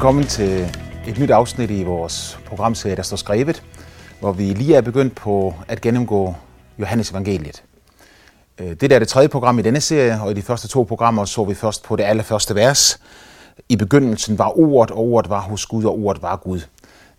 velkommen til et nyt afsnit i vores programserie, der står skrevet, hvor vi lige er begyndt på at gennemgå Johannes evangeliet. Øh, det der er det tredje program i denne serie, og i de første to programmer så vi først på det allerførste vers. I begyndelsen var ordet, og ordet var hos Gud, og ordet var Gud.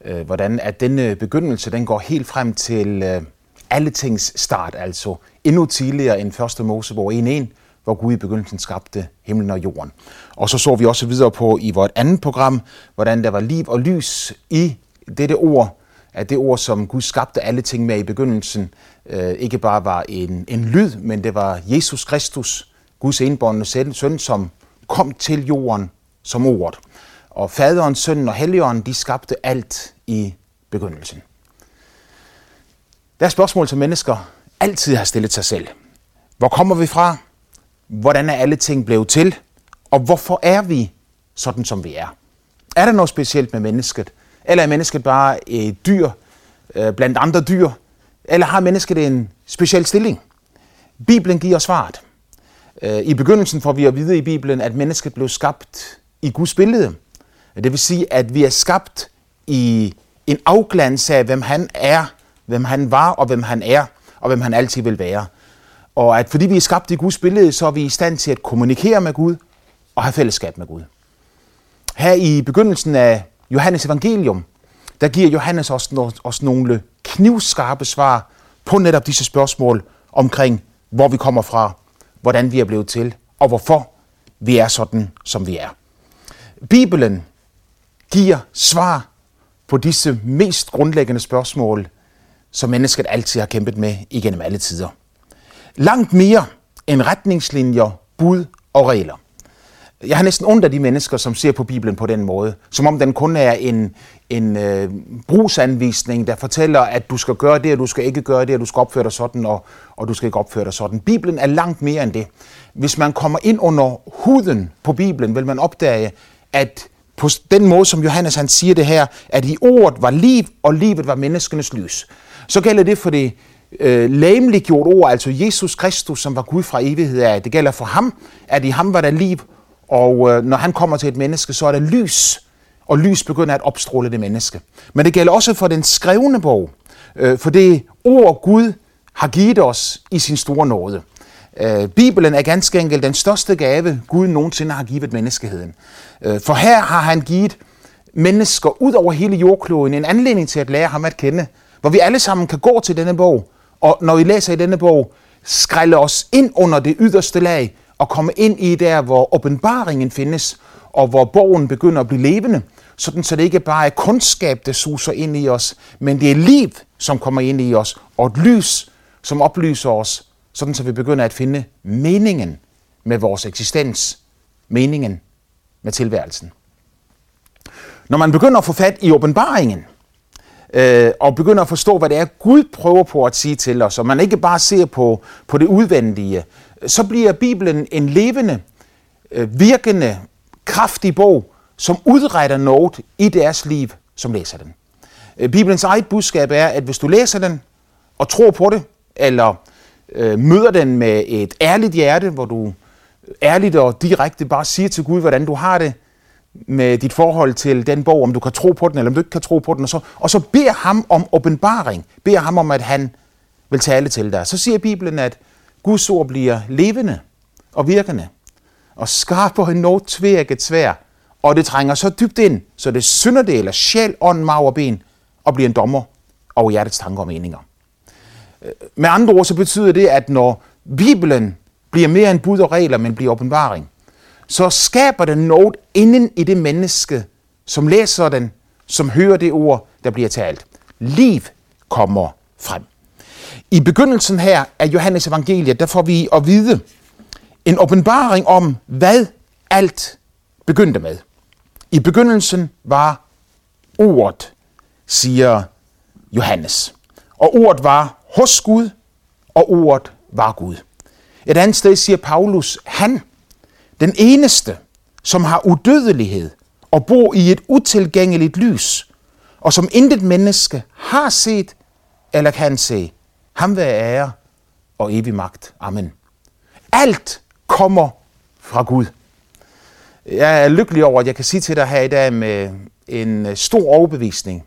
Øh, hvordan at denne begyndelse den går helt frem til øh, alle tings start, altså endnu tidligere end første Mosebog 1.1, hvor Gud i begyndelsen skabte himlen og jorden. Og så så vi også videre på i vores andet program, hvordan der var liv og lys i dette ord, at det ord, som Gud skabte alle ting med i begyndelsen, øh, ikke bare var en, en lyd, men det var Jesus Kristus, Guds enbåndende søn, som kom til jorden som ordet. Og faderen, sønnen og helligånden, de skabte alt i begyndelsen. Der er spørgsmål, som mennesker altid har stillet sig selv. Hvor kommer vi fra? Hvordan er alle ting blevet til? Og hvorfor er vi sådan, som vi er? Er der noget specielt med mennesket? Eller er mennesket bare et dyr øh, blandt andre dyr? Eller har mennesket en speciel stilling? Bibelen giver svaret. Øh, I begyndelsen får vi at vide i Bibelen, at mennesket blev skabt i Guds billede. Det vil sige, at vi er skabt i en afglans af, hvem han er, hvem han var og hvem han er, og hvem han altid vil være. Og at fordi vi er skabt i Guds billede, så er vi i stand til at kommunikere med Gud og have fællesskab med Gud. Her i begyndelsen af Johannes evangelium, der giver Johannes os, os nogle knivskarpe svar på netop disse spørgsmål omkring, hvor vi kommer fra, hvordan vi er blevet til, og hvorfor vi er sådan, som vi er. Bibelen giver svar på disse mest grundlæggende spørgsmål, som mennesket altid har kæmpet med igennem alle tider. Langt mere end retningslinjer, bud og regler. Jeg har næsten ondt af de mennesker, som ser på Bibelen på den måde, som om den kun er en, en øh, brugsanvisning, der fortæller, at du skal gøre det, og du skal ikke gøre det, og du skal opføre dig sådan, og, og du skal ikke opføre dig sådan. Bibelen er langt mere end det. Hvis man kommer ind under huden på Bibelen, vil man opdage, at på den måde, som Johannes han siger det her, at i ordet var liv, og livet var menneskenes lys. Så gælder det for det øh, læmeligt ord, altså Jesus Kristus, som var Gud fra evighed af. Det gælder for ham, at i ham var der liv, og øh, når han kommer til et menneske, så er der lys, og lys begynder at opstråle det menneske. Men det gælder også for den skrevne bog, øh, for det ord Gud har givet os i sin store nåde. Øh, Bibelen er ganske enkelt den største gave, Gud nogensinde har givet menneskeheden. Øh, for her har han givet mennesker ud over hele jordkloden en anledning til at lære ham at kende, hvor vi alle sammen kan gå til denne bog, og når vi læser i denne bog, skrælle os ind under det yderste lag og komme ind i der, hvor åbenbaringen findes, og hvor bogen begynder at blive levende, sådan så det ikke bare er kundskab, der suser ind i os, men det er liv, som kommer ind i os, og et lys, som oplyser os, sådan så vi begynder at finde meningen med vores eksistens, meningen med tilværelsen. Når man begynder at få fat i åbenbaringen, øh, og begynder at forstå, hvad det er, Gud prøver på at sige til os, og man ikke bare ser på, på det udvendige, så bliver Bibelen en levende, øh, virkende, kraftig bog, som udretter noget i deres liv, som læser den. Øh, Bibelens eget budskab er, at hvis du læser den og tror på det, eller øh, møder den med et ærligt hjerte, hvor du ærligt og direkte bare siger til Gud, hvordan du har det med dit forhold til den bog, om du kan tro på den, eller om du ikke kan tro på den, og så, og så beder ham om åbenbaring, beder ham om, at han vil tale til dig. Så siger Bibelen, at Guds ord bliver levende og virkende, og skarp en noget tvækket svær, og det trænger så dybt ind, så det synder det, eller sjæl, ånd, mag og ben, og bliver en dommer over hjertets tanker og meninger. Øh, med andre ord så betyder det, at når Bibelen bliver mere end bud og regler, men bliver åbenbaring, så skaber den noget inden i det menneske, som læser den, som hører det ord, der bliver talt. Liv kommer frem. I begyndelsen her af Johannes evangeliet, der får vi at vide en åbenbaring om, hvad alt begyndte med. I begyndelsen var ordet, siger Johannes. Og ordet var hos Gud, og ordet var Gud. Et andet sted siger Paulus, han, den eneste, som har udødelighed og bor i et utilgængeligt lys, og som intet menneske har set eller kan se. Ham være ære og evig magt. Amen. Alt kommer fra Gud. Jeg er lykkelig over, at jeg kan sige til dig her i dag med en øh, stor overbevisning.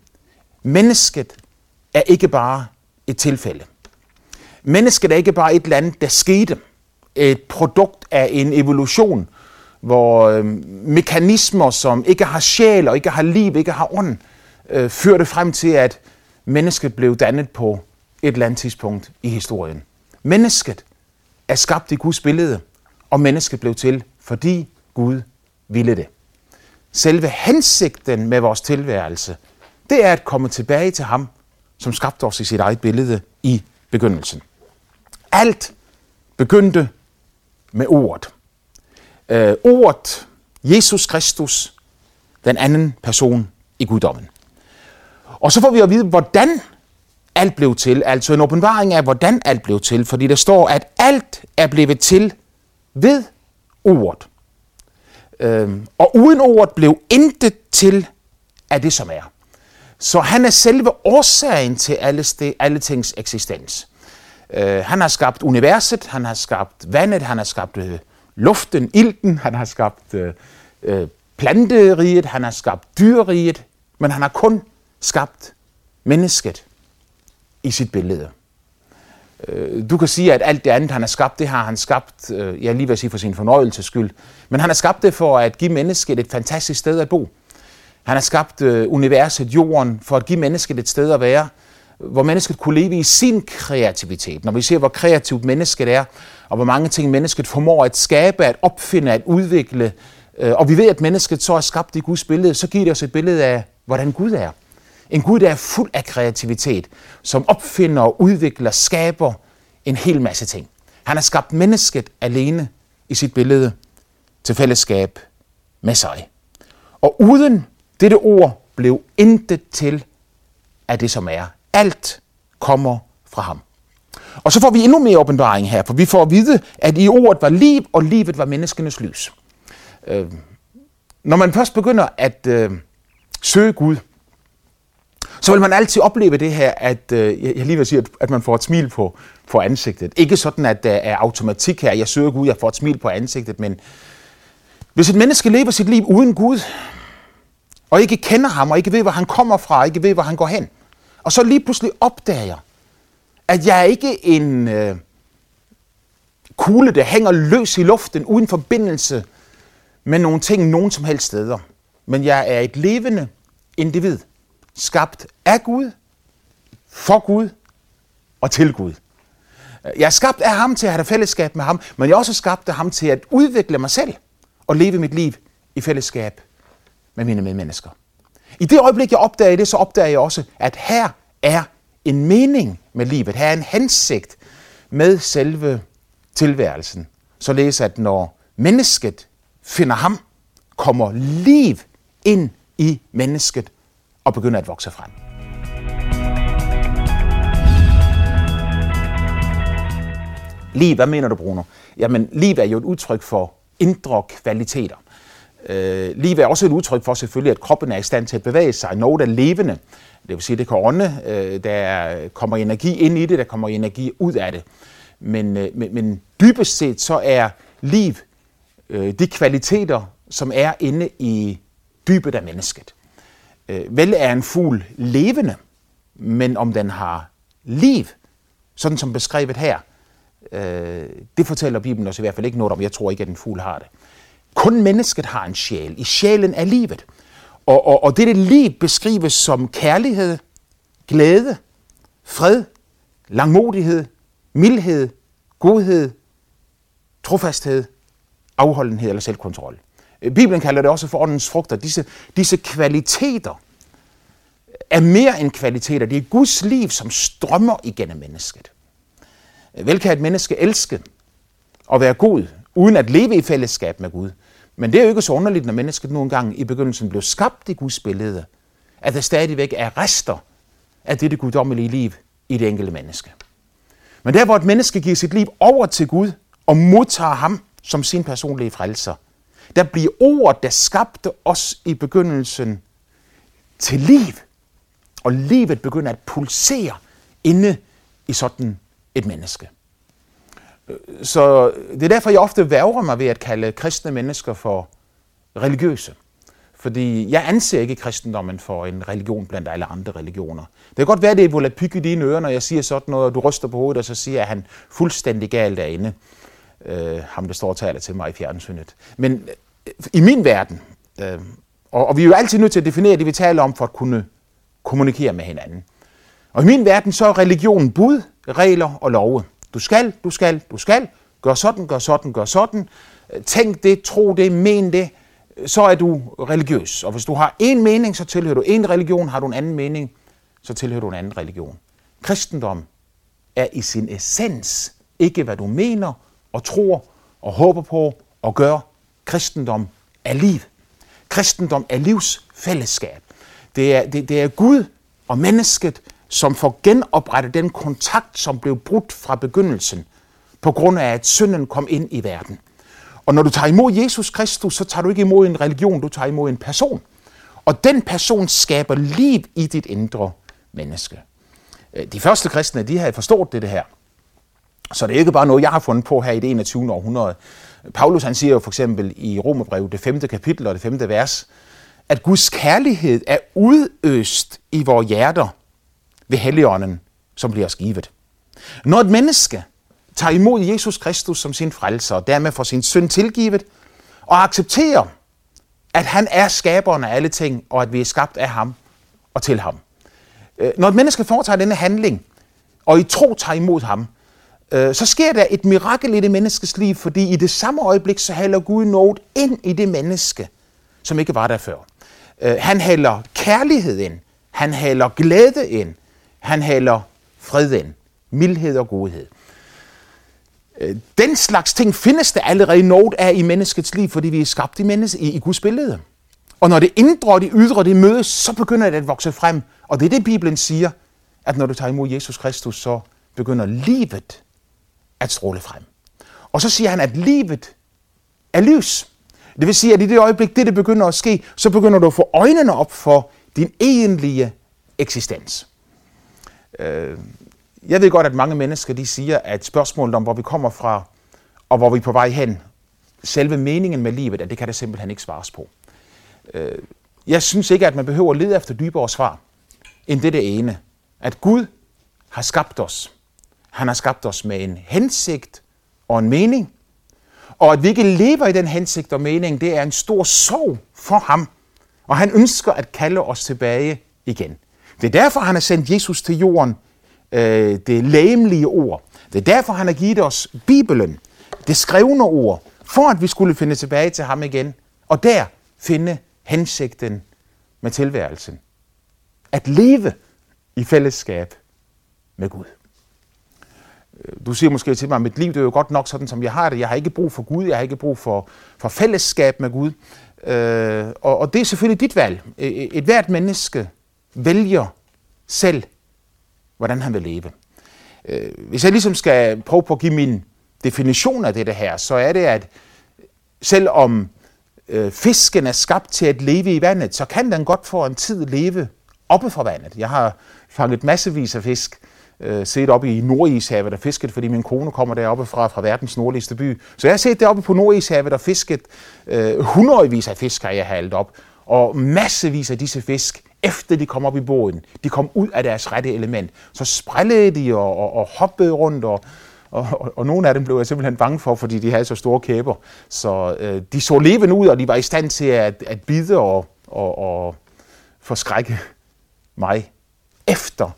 Mennesket er ikke bare et tilfælde. Mennesket er ikke bare et eller andet, der skete. Et produkt af en evolution, hvor øh, mekanismer, som ikke har sjæl og ikke har liv, ikke har ånd, øh, førte frem til, at mennesket blev dannet på et eller andet tidspunkt i historien. Mennesket er skabt i Guds billede, og mennesket blev til, fordi Gud ville det. Selve hensigten med vores tilværelse, det er at komme tilbage til ham, som skabte os i sit eget billede i begyndelsen. Alt begyndte med ordet. Øh, ordet, Jesus Kristus, den anden person i guddommen. Og så får vi at vide, hvordan alt blev til. Altså en åbenbaring af, hvordan alt blev til. Fordi der står, at alt er blevet til ved ordet. Øhm, og uden ordet blev intet til af det, som er. Så han er selve årsagen til alle, alle tings eksistens. Øh, han har skabt universet, han har skabt vandet, han har skabt øh, luften, ilten, han har skabt øh, øh planteriget, han har skabt dyreriget, men han har kun skabt mennesket i sit billede. Øh, du kan sige, at alt det andet, han har skabt, det har han skabt, øh, jeg lige vil sige for sin fornøjelses skyld, men han har skabt det for at give mennesket et fantastisk sted at bo. Han har skabt universet, jorden, for at give mennesket et sted at være, hvor mennesket kunne leve i sin kreativitet. Når vi ser, hvor kreativt mennesket er, og hvor mange ting mennesket formår at skabe, at opfinde, at udvikle, øh, og vi ved, at mennesket så er skabt i Guds billede, så giver det os et billede af, hvordan Gud er. En Gud, der er fuld af kreativitet, som opfinder, udvikler, skaber en hel masse ting. Han har skabt mennesket alene i sit billede til fællesskab med sig. Og uden dette ord blev intet til af det, som er. Alt kommer fra ham. Og så får vi endnu mere åbenbaring her, for vi får at vide, at i ordet var liv, og livet var menneskenes lys. Øh, når man først begynder at øh, søge Gud, så vil man altid opleve det her, at øh, jeg lige vil sige, at, man får et smil på, på ansigtet. Ikke sådan, at der er automatik her, jeg søger Gud, jeg får et smil på ansigtet, men hvis et menneske lever sit liv uden Gud, og ikke kender ham, og ikke ved, hvor han kommer fra, og ikke ved, hvor han går hen, og så lige pludselig opdager, jeg, at jeg er ikke en øh, kugle, der hænger løs i luften, uden forbindelse med nogle ting nogen som helst steder, men jeg er et levende individ, skabt af Gud, for Gud og til Gud. Jeg er skabt af ham til at have fællesskab med ham, men jeg er også skabt af ham til at udvikle mig selv og leve mit liv i fællesskab med mine medmennesker. I det øjeblik, jeg opdager det, så opdager jeg også, at her er en mening med livet. Her er en hensigt med selve tilværelsen. Således at når mennesket finder ham, kommer liv ind i mennesket og begynder at vokse frem. Liv, hvad mener du, Bruno? Jamen, liv er jo et udtryk for indre kvaliteter. Øh, liv er også et udtryk for selvfølgelig, at kroppen er i stand til at bevæge sig. Noget er levende, det vil sige, det kan ånde, øh, der kommer energi ind i det, der kommer energi ud af det. Men, øh, men, men dybest set så er liv øh, de kvaliteter, som er inde i dybet af mennesket. Øh, vel er en fugl levende, men om den har liv, sådan som beskrevet her, øh, det fortæller Bibelen os i hvert fald ikke noget om. Jeg tror ikke, at en fugl har det. Kun mennesket har en sjæl. I sjælen er livet. Og, og, og dette liv beskrives som kærlighed, glæde, fred, langmodighed, mildhed, godhed, trofasthed, afholdenhed eller selvkontrol. Bibelen kalder det også for åndens frugter. Disse, disse kvaliteter er mere end kvaliteter. Det er Guds liv, som strømmer igennem mennesket. Vel kan et menneske elske og være god, uden at leve i fællesskab med Gud. Men det er jo ikke så underligt, når mennesket nogle gange i begyndelsen blev skabt i Guds billede, at der stadigvæk er rester af dette guddommelige liv i det enkelte menneske. Men der, hvor et menneske giver sit liv over til Gud og modtager ham som sin personlige frelser, der bliver ordet, der skabte os i begyndelsen, til liv. Og livet begynder at pulsere inde i sådan et menneske. Så det er derfor, jeg ofte værger mig ved at kalde kristne mennesker for religiøse. Fordi jeg anser ikke kristendommen for en religion blandt alle andre religioner. Det kan godt være, det er volapyk i dine ører, når jeg siger sådan noget, og du ryster på hovedet, og så siger jeg, at han fuldstændig galt derinde. Øh, ham, der står og taler til mig i fjernsynet. Men øh, i min verden, øh, og, og vi er jo altid nødt til at definere det, vi taler om, for at kunne kommunikere med hinanden. Og i min verden, så er religionen bud, regler og love. Du skal, du skal, du skal. Gør sådan, gør sådan, gør sådan. Øh, tænk det, tro det, men det øh, så er du religiøs. Og hvis du har en mening, så tilhører du en religion. Har du en anden mening, så tilhører du en anden religion. Kristendom er i sin essens ikke, hvad du mener og tror og håber på og gør. Kristendom er liv. Kristendom er livs fællesskab. Det er, det, det er Gud og mennesket, som får genoprettet den kontakt, som blev brudt fra begyndelsen, på grund af, at synden kom ind i verden. Og når du tager imod Jesus Kristus, så tager du ikke imod en religion, du tager imod en person. Og den person skaber liv i dit indre menneske. Øh, de første kristne, de havde forstået det, det her. Så det er ikke bare noget, jeg har fundet på her i det 21. århundrede. Paulus han siger jo for eksempel i Romerbrevet, det 5. kapitel og det 5. vers, at Guds kærlighed er udøst i vores hjerter ved Helligånden, som bliver skivet. Når et menneske tager imod Jesus Kristus som sin frelser, og dermed får sin synd tilgivet, og accepterer, at han er skaberen af alle ting, og at vi er skabt af ham og til ham. Øh, når et menneske foretager denne handling, og i tro tager imod ham, øh, så sker der et mirakel i det menneskes liv, fordi i det samme øjeblik, så hælder Gud noget ind i det menneske, som ikke var der før. Øh, han hælder kærlighed ind, han hælder glæde ind, han haler fred ind, mildhed og godhed. Øh, den slags ting findes der allerede noget af i menneskets liv, fordi vi er skabt i, menneske, i, i Guds billede. Og når det indre og det ydre det mødes, så begynder det at vokse frem. Og det er det, Bibelen siger, at når du tager imod Jesus Kristus, så begynder livet at stråle frem. Og så siger han, at livet er lys. Det vil sige, at i det øjeblik, det, det begynder at ske, så begynder du at få øjnene op for din egentlige eksistens. Øh, jeg ved godt, at mange mennesker de siger, at spørgsmålet om, hvor vi kommer fra, og hvor vi er på vej hen, selve meningen med livet, at det kan der simpelthen ikke svares på. Øh, jeg synes ikke, at man behøver at lede efter dybere svar, end det det ene. At Gud har skabt os. Han har skabt os med en hensigt og en mening. Og at vi ikke lever i den hensigt og mening, det er en stor sorg for ham. Og han ønsker at kalde os tilbage igen. Det er derfor, han har sendt Jesus til jorden øh, det læmelige ord. Det er derfor, han har givet os Bibelen, det skrevne ord, for at vi skulle finde tilbage til ham igen, og der finde hensigten med tilværelsen. At leve i fællesskab med Gud. Du siger måske til mig, at mit liv det er jo godt nok sådan, som jeg har det. Jeg har ikke brug for Gud, jeg har ikke brug for, for fællesskab med Gud. Øh, og, og det er selvfølgelig dit valg. E, e, Et hvert menneske vælger selv hvordan han vil leve. Øh, hvis jeg ligesom skal prøve på at give min definition af det her, så er det, at selvom øh, fisken er skabt til at leve i vandet, så kan den godt for en tid leve oppe fra vandet. Jeg har fanget massevis af fisk, øh, set oppe i Nordishavet og fisket, fordi min kone kommer deroppe fra, fra verdens nordligste by. Så jeg har set deroppe på Nordishavet og fisket øh, hundredvis af fisk, har jeg haltet op. Og massevis af disse fisk efter de kom op i båden, de kom ud af deres rette element, så sprællede de og, og, og hoppede rundt, og, og, og, og nogle af dem blev jeg simpelthen bange for, fordi de havde så store kæber. Så øh, de så levende ud, og de var i stand til at, at bide og, og, og forskrække mig, efter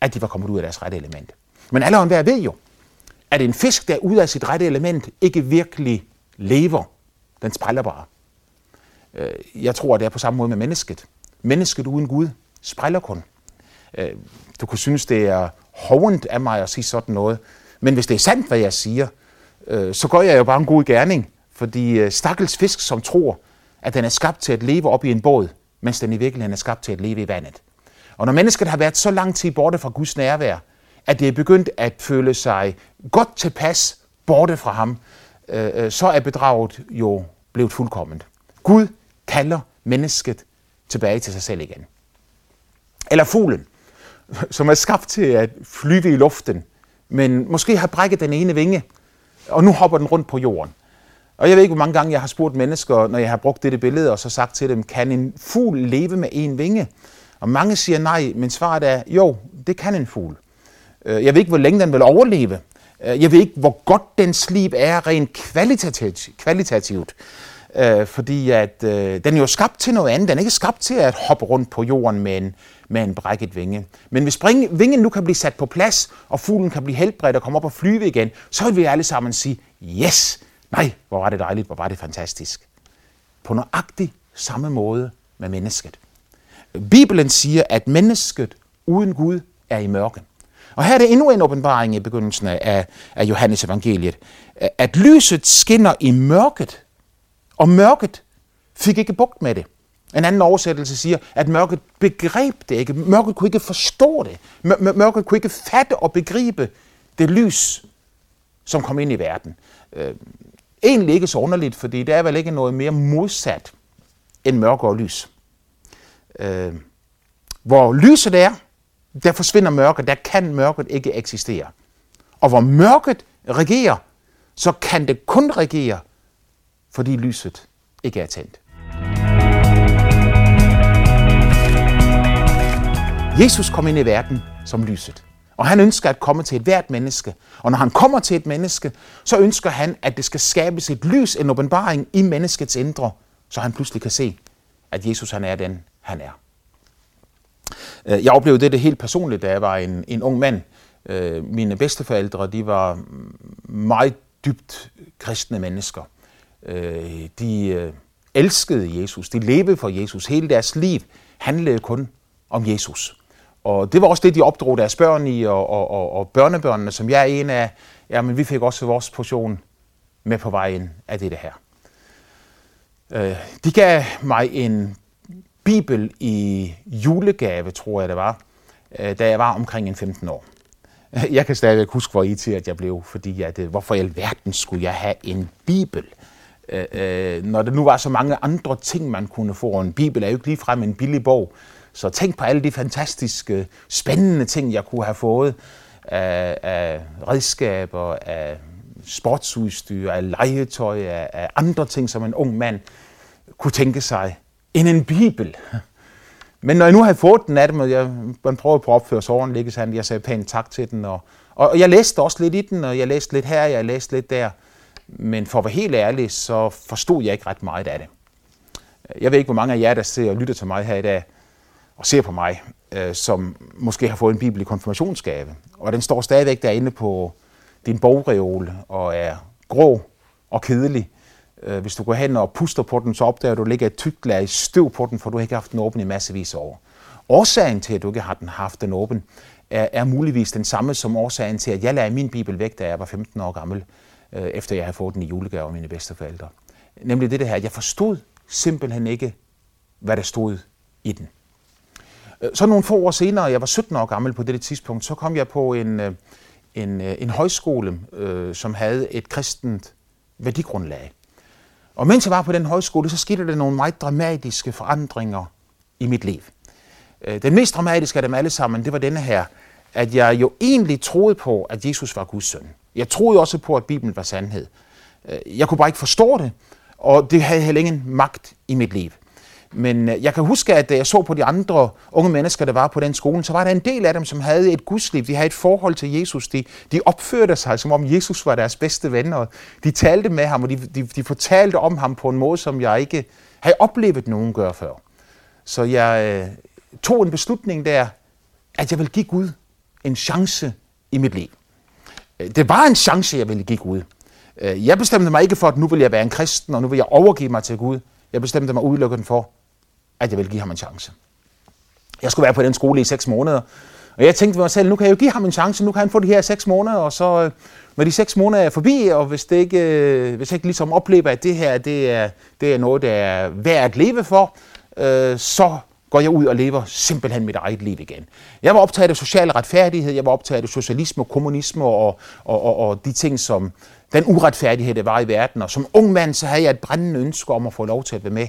at de var kommet ud af deres rette element. Men alle hver ved jo, at en fisk, der er ude af sit rette element, ikke virkelig lever. Den spræller bare. Øh, jeg tror, at det er på samme måde med mennesket. Mennesket uden Gud spræller kun. Øh, du kunne synes, det er hovent af mig at sige sådan noget, men hvis det er sandt, hvad jeg siger, øh, så gør jeg jo bare en god gerning, fordi øh, stakkels fisk, som tror, at den er skabt til at leve op i en båd, mens den i virkeligheden er skabt til at leve i vandet. Og når mennesket har været så lang tid borte fra Guds nærvær, at det er begyndt at føle sig godt tilpas borte fra ham, så er bedraget jo blevet fuldkomment. Gud kalder mennesket tilbage til sig selv igen. Eller fuglen, som er skabt til at flyve i luften, men måske har brækket den ene vinge, og nu hopper den rundt på jorden. Og jeg ved ikke, hvor mange gange jeg har spurgt mennesker, når jeg har brugt dette billede, og så sagt til dem, kan en fugl leve med en vinge? Og mange siger nej, men svaret er, jo, det kan en fugl. Øh, jeg ved ikke, hvor længe den vil overleve. Øh, jeg ved ikke, hvor godt dens liv er rent kvalitativt. kvalitativt. Øh, fordi at, øh, den er jo skabt til noget andet. Den er ikke skabt til at hoppe rundt på jorden med en, med en brækket vinge. Men hvis vingen nu kan blive sat på plads, og fuglen kan blive helbredt og komme op og flyve igen, så vil vi alle sammen sige, yes, nej, hvor var det dejligt, hvor var det fantastisk. På nøjagtig samme måde med mennesket. Bibelen siger, at mennesket uden Gud er i mørke. Og her er det endnu en åbenbaring i begyndelsen af, af Johannes evangeliet. At lyset skinner i mørket, og mørket fik ikke bugt med det. En anden oversættelse siger, at mørket begreb det ikke. Mørket kunne ikke forstå det. Mørket kunne ikke fatte og begribe det lys, som kom ind i verden. Øh, egentlig ikke så underligt, fordi der er vel ikke noget mere modsat end mørke og lys. Øh, hvor lyset er, der forsvinder mørket, der kan mørket ikke eksistere. Og hvor mørket regerer, så kan det kun regere, fordi lyset ikke er tændt. Jesus kom ind i verden som lyset. Og han ønsker at komme til et hvert menneske. Og når han kommer til et menneske, så ønsker han, at det skal skabes et lys, en åbenbaring i menneskets indre, så han pludselig kan se, at Jesus han er den, han er. Øh, jeg oplevede det helt personligt, da jeg var en, en ung mand. Øh, mine bedsteforældre, de var meget dybt kristne mennesker. Øh, de øh, elskede Jesus, de levede for Jesus. Hele deres liv handlede kun om Jesus. Og det var også det, de opdrog deres børn i, og, og, og, og børnebørnene, som jeg er en af. Ja, men vi fik også vores portion med på vejen af det her. Øh, de gav mig en bibel i julegave, tror jeg det var, øh, da jeg var omkring en 15 år. Jeg kan stadigvæk huske, hvor til at jeg blev, fordi at, hvorfor i alverden skulle jeg have en bibel? Øh, øh, når der nu var så mange andre ting, man kunne få, og en bibel er jo ikke ligefrem en billig bog, så tænk på alle de fantastiske, spændende ting, jeg kunne have fået af, af redskaber, af sportsudstyr, af legetøj, af, af andre ting, som en ung mand kunne tænke sig end en bibel. Men når jeg nu havde fået den af dem, og jeg, man prøvede på at opføre sig ordentligt, så jeg sagde pænt tak til den. Og, og jeg læste også lidt i den, og jeg læste lidt her, jeg læste lidt der. Men for at være helt ærlig, så forstod jeg ikke ret meget af det. Jeg ved ikke, hvor mange af jer, der ser og lytter til mig her i dag, og ser på mig, øh, som måske har fået en bibel i konfirmationsgave. Og den står stadigvæk derinde på din bogreol og er grå og kedelig. Øh, hvis du går hen og puster på den, så opdager du, at du ligger et tykt lag støv på den, for du har ikke haft den åben i massevis af år. Årsagen til, at du ikke har den, haft den åben, er, er muligvis den samme som årsagen til, at jeg lagde min bibel væk, da jeg var 15 år gammel, øh, efter jeg havde fået den i julegave af mine bedsteforældre. Nemlig det her, at jeg forstod simpelthen ikke, hvad der stod i den. Øh, så nogle få år senere, jeg var 17 år gammel på det tidspunkt, så kom jeg på en, øh, en, øh, en højskole, som havde et kristent værdigrundlag. Og mens jeg var på den højskole, så skete der nogle meget dramatiske forandringer i mit liv. Den mest dramatiske af dem alle sammen, det var denne her, at jeg jo egentlig troede på, at Jesus var Guds søn. Jeg troede også på, at Bibelen var sandhed. Øh, jeg kunne bare ikke forstå det, og det havde heller ingen magt i mit liv. Men øh, jeg kan huske, at da jeg så på de andre unge mennesker, der var på den skole, så var der en del af dem, som havde et gudsliv. De havde et forhold til Jesus. De, de opførte sig, som om Jesus var deres bedste ven, og de talte med ham, og de, de, de fortalte om ham på en måde, som jeg ikke havde oplevet nogen gøre før. Så jeg øh, tog en beslutning der, at jeg ville give Gud en chance i mit liv. Øh, det var en chance, jeg ville give Gud. Øh, jeg bestemte mig ikke for, at nu vil jeg være en kristen, og nu vil jeg overgive mig til Gud. Jeg bestemte mig udelukkende for, at jeg ville give ham en chance. Jeg skulle være på den skole i seks måneder, og jeg tænkte ved mig selv, nu kan jeg jo give ham en chance, nu kan han få de her seks måneder, og så øh, når de seks måneder er forbi, og hvis, det ikke, hvis jeg ikke ligesom oplever, at det her det er, det er noget, der er værd at leve for, øh, så går jeg ud og lever simpelthen mit eget liv igen. Jeg var optaget af social retfærdighed, jeg var optaget af socialisme og kommunisme og, og, og, og de ting, som den uretfærdighed, der var i verden. Og som ung mand, så havde jeg et brændende ønske om at få lov til at være med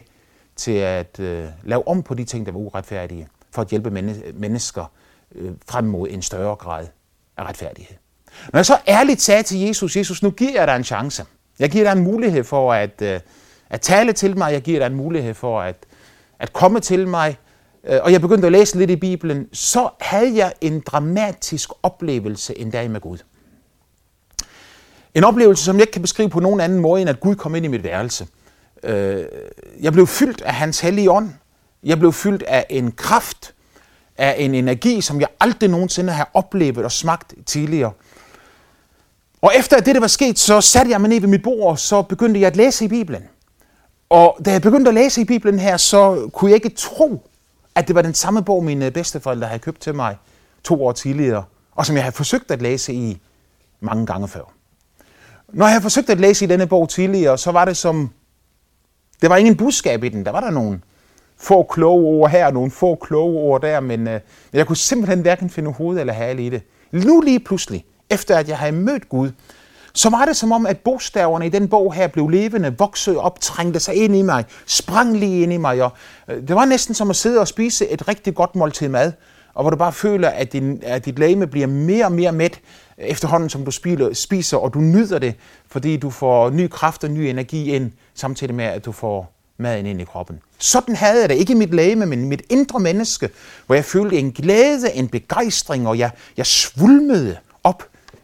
til at øh, lave om på de ting, der var uretfærdige, for at hjælpe mennesker øh, frem mod en større grad af retfærdighed. Når jeg så ærligt sagde til Jesus, Jesus, nu giver jeg dig en chance. Jeg giver dig en mulighed for at, øh, at tale til mig. Jeg giver dig en mulighed for at, at komme til mig. Øh, og jeg begyndte at læse lidt i Bibelen. Så havde jeg en dramatisk oplevelse en dag med Gud. En oplevelse, som jeg ikke kan beskrive på nogen anden måde, end at Gud kom ind i mit værelse. Øh, jeg blev fyldt af hans hellige ånd. Jeg blev fyldt af en kraft, af en energi, som jeg aldrig nogensinde har oplevet og smagt tidligere. Og efter at det var sket, så satte jeg mig ned ved mit bord, og så begyndte jeg at læse i Bibelen. Og da jeg begyndte at læse i Bibelen her, så kunne jeg ikke tro, at det var den samme bog, mine bedsteforældre havde købt til mig to år tidligere, og som jeg havde forsøgt at læse i mange gange før. Når jeg havde forsøgt at læse i denne bog tidligere, så var det som, det var ingen budskab i den. Der var der nogle få kloge ord her, og nogle få kloge ord der, men øh, jeg kunne simpelthen hverken finde hoved eller hale i det. Nu lige pludselig, efter at jeg havde mødt Gud, så var det som om, at bogstaverne i den bog her blev levende, voksede op, trængte sig ind i mig, sprang lige ind i mig. Og øh, det var næsten som at sidde og spise et rigtig godt måltid mad, og hvor du bare føler, at, din, at dit lame bliver mere og mere mæt efterhånden, som du spiser, og du nyder det, fordi du får ny kraft og ny energi ind, samtidig med, at du får maden ind i kroppen. Sådan havde jeg det, ikke mit lame, men mit indre menneske, hvor jeg følte en glæde, en begejstring, og jeg, jeg svulmede op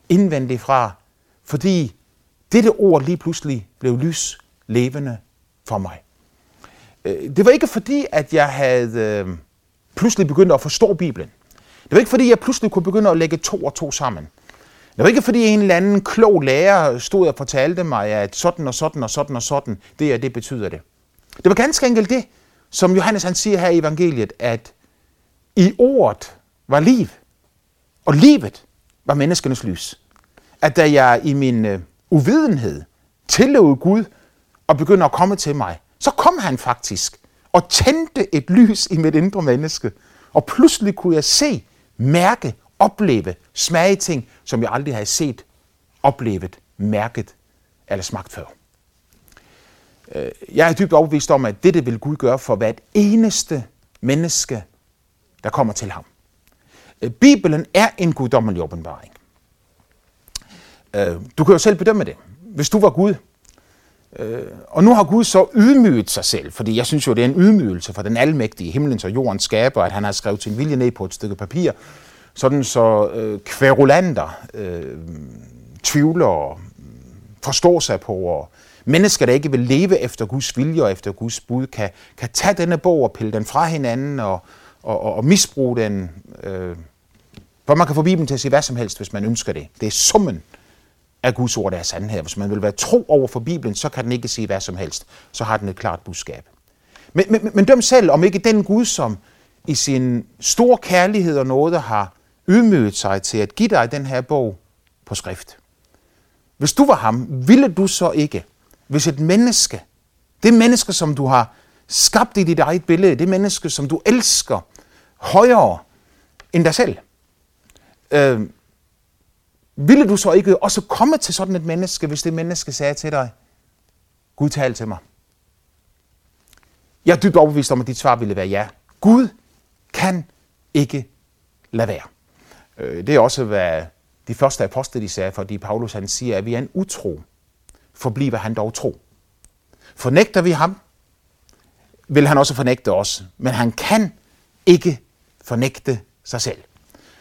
indvendigt fra, fordi dette ord lige pludselig blev lys levende for mig. Øh, det var ikke fordi, at jeg havde øh, pludselig begyndt at forstå Bibelen. Det var ikke fordi, jeg pludselig kunne begynde at lægge to og to sammen. Det var ikke fordi en eller anden klog lærer stod og fortalte mig, at sådan og sådan og sådan og sådan, det og det betyder det. Det var ganske enkelt det, som Johannes han siger her i evangeliet, at i ordet var liv, og livet var menneskenes lys. At da jeg i min øh, uvidenhed tillod Gud og begyndte at komme til mig, så kom han faktisk og tændte et lys i mit indre menneske. Og pludselig kunne jeg se, mærke, opleve, smage ting, som jeg aldrig havde set, oplevet, mærket eller smagt før. Øh, jeg er dybt overbevist om, at dette vil Gud gøre for hvert eneste menneske, der kommer til ham. Øh, Bibelen er en guddommelig åbenbaring. Øh, du kan jo selv bedømme det. Hvis du var Gud, øh, og nu har Gud så ydmyget sig selv, fordi jeg synes jo, det er en ydmygelse for den almægtige himlens og jordens skaber, at han har skrevet sin vilje ned på et stykke papir, sådan så øh, kværulanter, øh, tvivlere, forstår sig på, og mennesker, der ikke vil leve efter Guds vilje og efter Guds bud, kan, kan tage denne bog og pille den fra hinanden og, og, og, og misbruge den. Øh, for man kan få Bibelen til at sige hvad som helst, hvis man ønsker det. Det er summen at Guds ord, er sandhed. Hvis man vil være tro over for Bibelen, så kan den ikke sige hvad som helst. Så har den et klart budskab. Men, men, men døm selv, om ikke den Gud, som i sin store kærlighed og nåde har ydmyget sig til at give dig den her bog på skrift. Hvis du var ham, ville du så ikke, hvis et menneske, det menneske, som du har skabt i dit eget billede, det menneske, som du elsker højere end dig selv, øh, ville du så ikke også komme til sådan et menneske, hvis det menneske sagde til dig, Gud tal til mig? Jeg er dybt overbevist om, at dit svar ville være ja. Gud kan ikke lade være. Øh, det er også, hvad de første apostle de sagde, fordi Paulus han siger, at vi er en utro. Forbliver han dog tro. Fornægter vi ham, vil han også fornægte os. Men han kan ikke fornægte sig selv.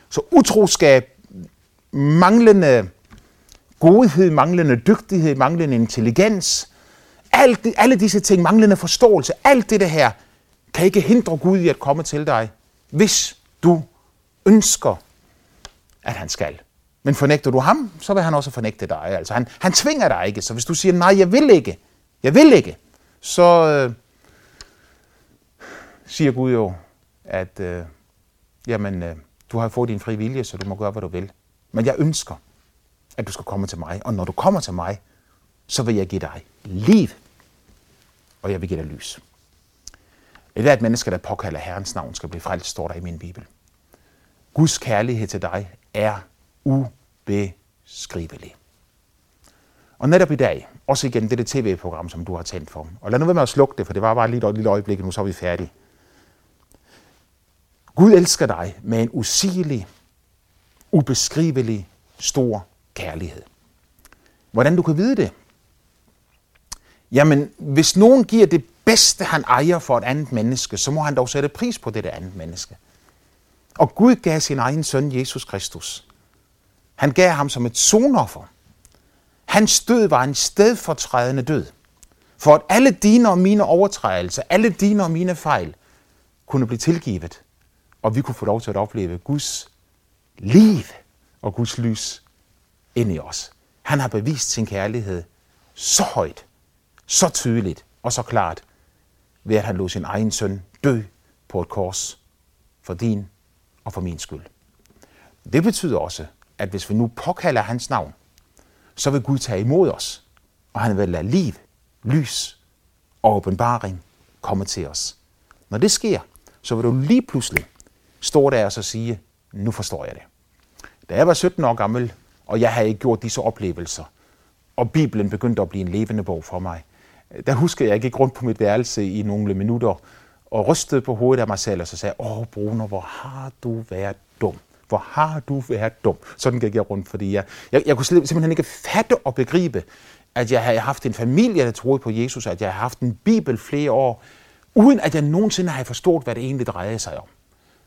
Så utroskab, manglende godhed, manglende dygtighed, manglende intelligens, alt det, alle disse ting, manglende forståelse, alt det her, kan ikke hindre Gud i at komme til dig, hvis du ønsker at han skal. Men fornægter du ham, så vil han også fornægte dig. Altså han, han tvinger dig ikke. Så hvis du siger, nej, jeg vil ikke, jeg vil ikke, så øh, siger Gud jo, at øh, jamen, øh, du har fået din fri vilje, så du må gøre, hvad du vil. Men jeg ønsker, at du skal komme til mig. Og når du kommer til mig, så vil jeg give dig liv, og jeg vil give dig lys. Et hvert menneske, der påkalder Herrens navn, skal blive frelst, står der i min Bibel. Guds kærlighed til dig er ubeskrivelig. Og netop i dag, også igen det tv-program, som du har tændt for. Og lad nu være med at slukke det, for det var bare lige et lille øjeblik, nu så er vi færdige. Gud elsker dig med en usigelig, ubeskrivelig, stor kærlighed. Hvordan du kan vide det, jamen hvis nogen giver det bedste, han ejer for et andet menneske, så må han dog sætte pris på det andet menneske. Og Gud gav sin egen søn, Jesus Kristus. Han gav ham som et sonoffer. Hans død var en stedfortrædende død. For at alle dine og mine overtrædelser, alle dine og mine fejl, kunne blive tilgivet. Og vi kunne få lov til at opleve Guds liv og Guds lys ind i os. Han har bevist sin kærlighed så højt, så tydeligt og så klart, ved at han lod sin egen søn dø på et kors for din og for min skyld. Det betyder også, at hvis vi nu påkalder hans navn, så vil Gud tage imod os, og han vil lade liv, lys og åbenbaring komme til os. Når det sker, så vil du lige pludselig stå der og så sige, nu forstår jeg det. Da jeg var 17 år gammel, og jeg havde ikke gjort disse oplevelser, og Bibelen begyndte at blive en levende bog for mig, der husker jeg, at jeg gik rundt på mit værelse i nogle minutter og rystede på hovedet af mig selv og så sagde, åh Bruno, hvor har du været dum. Hvor har du været dum. Sådan gik jeg rundt, fordi jeg, jeg, jeg kunne simpelthen ikke fatte og begribe, at jeg havde haft en familie, der troede på Jesus, at jeg havde haft en bibel flere år, uden at jeg nogensinde havde forstået, hvad det egentlig drejede sig om.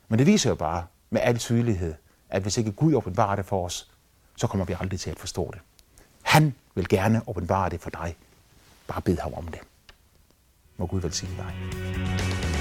Men det viser jo bare med al tydelighed, at hvis ikke Gud åbenbarer det for os, så kommer vi aldrig til at forstå det. Han vil gerne åbenbare det for dig. Bare bed ham om det. Må Gud velsigne dig.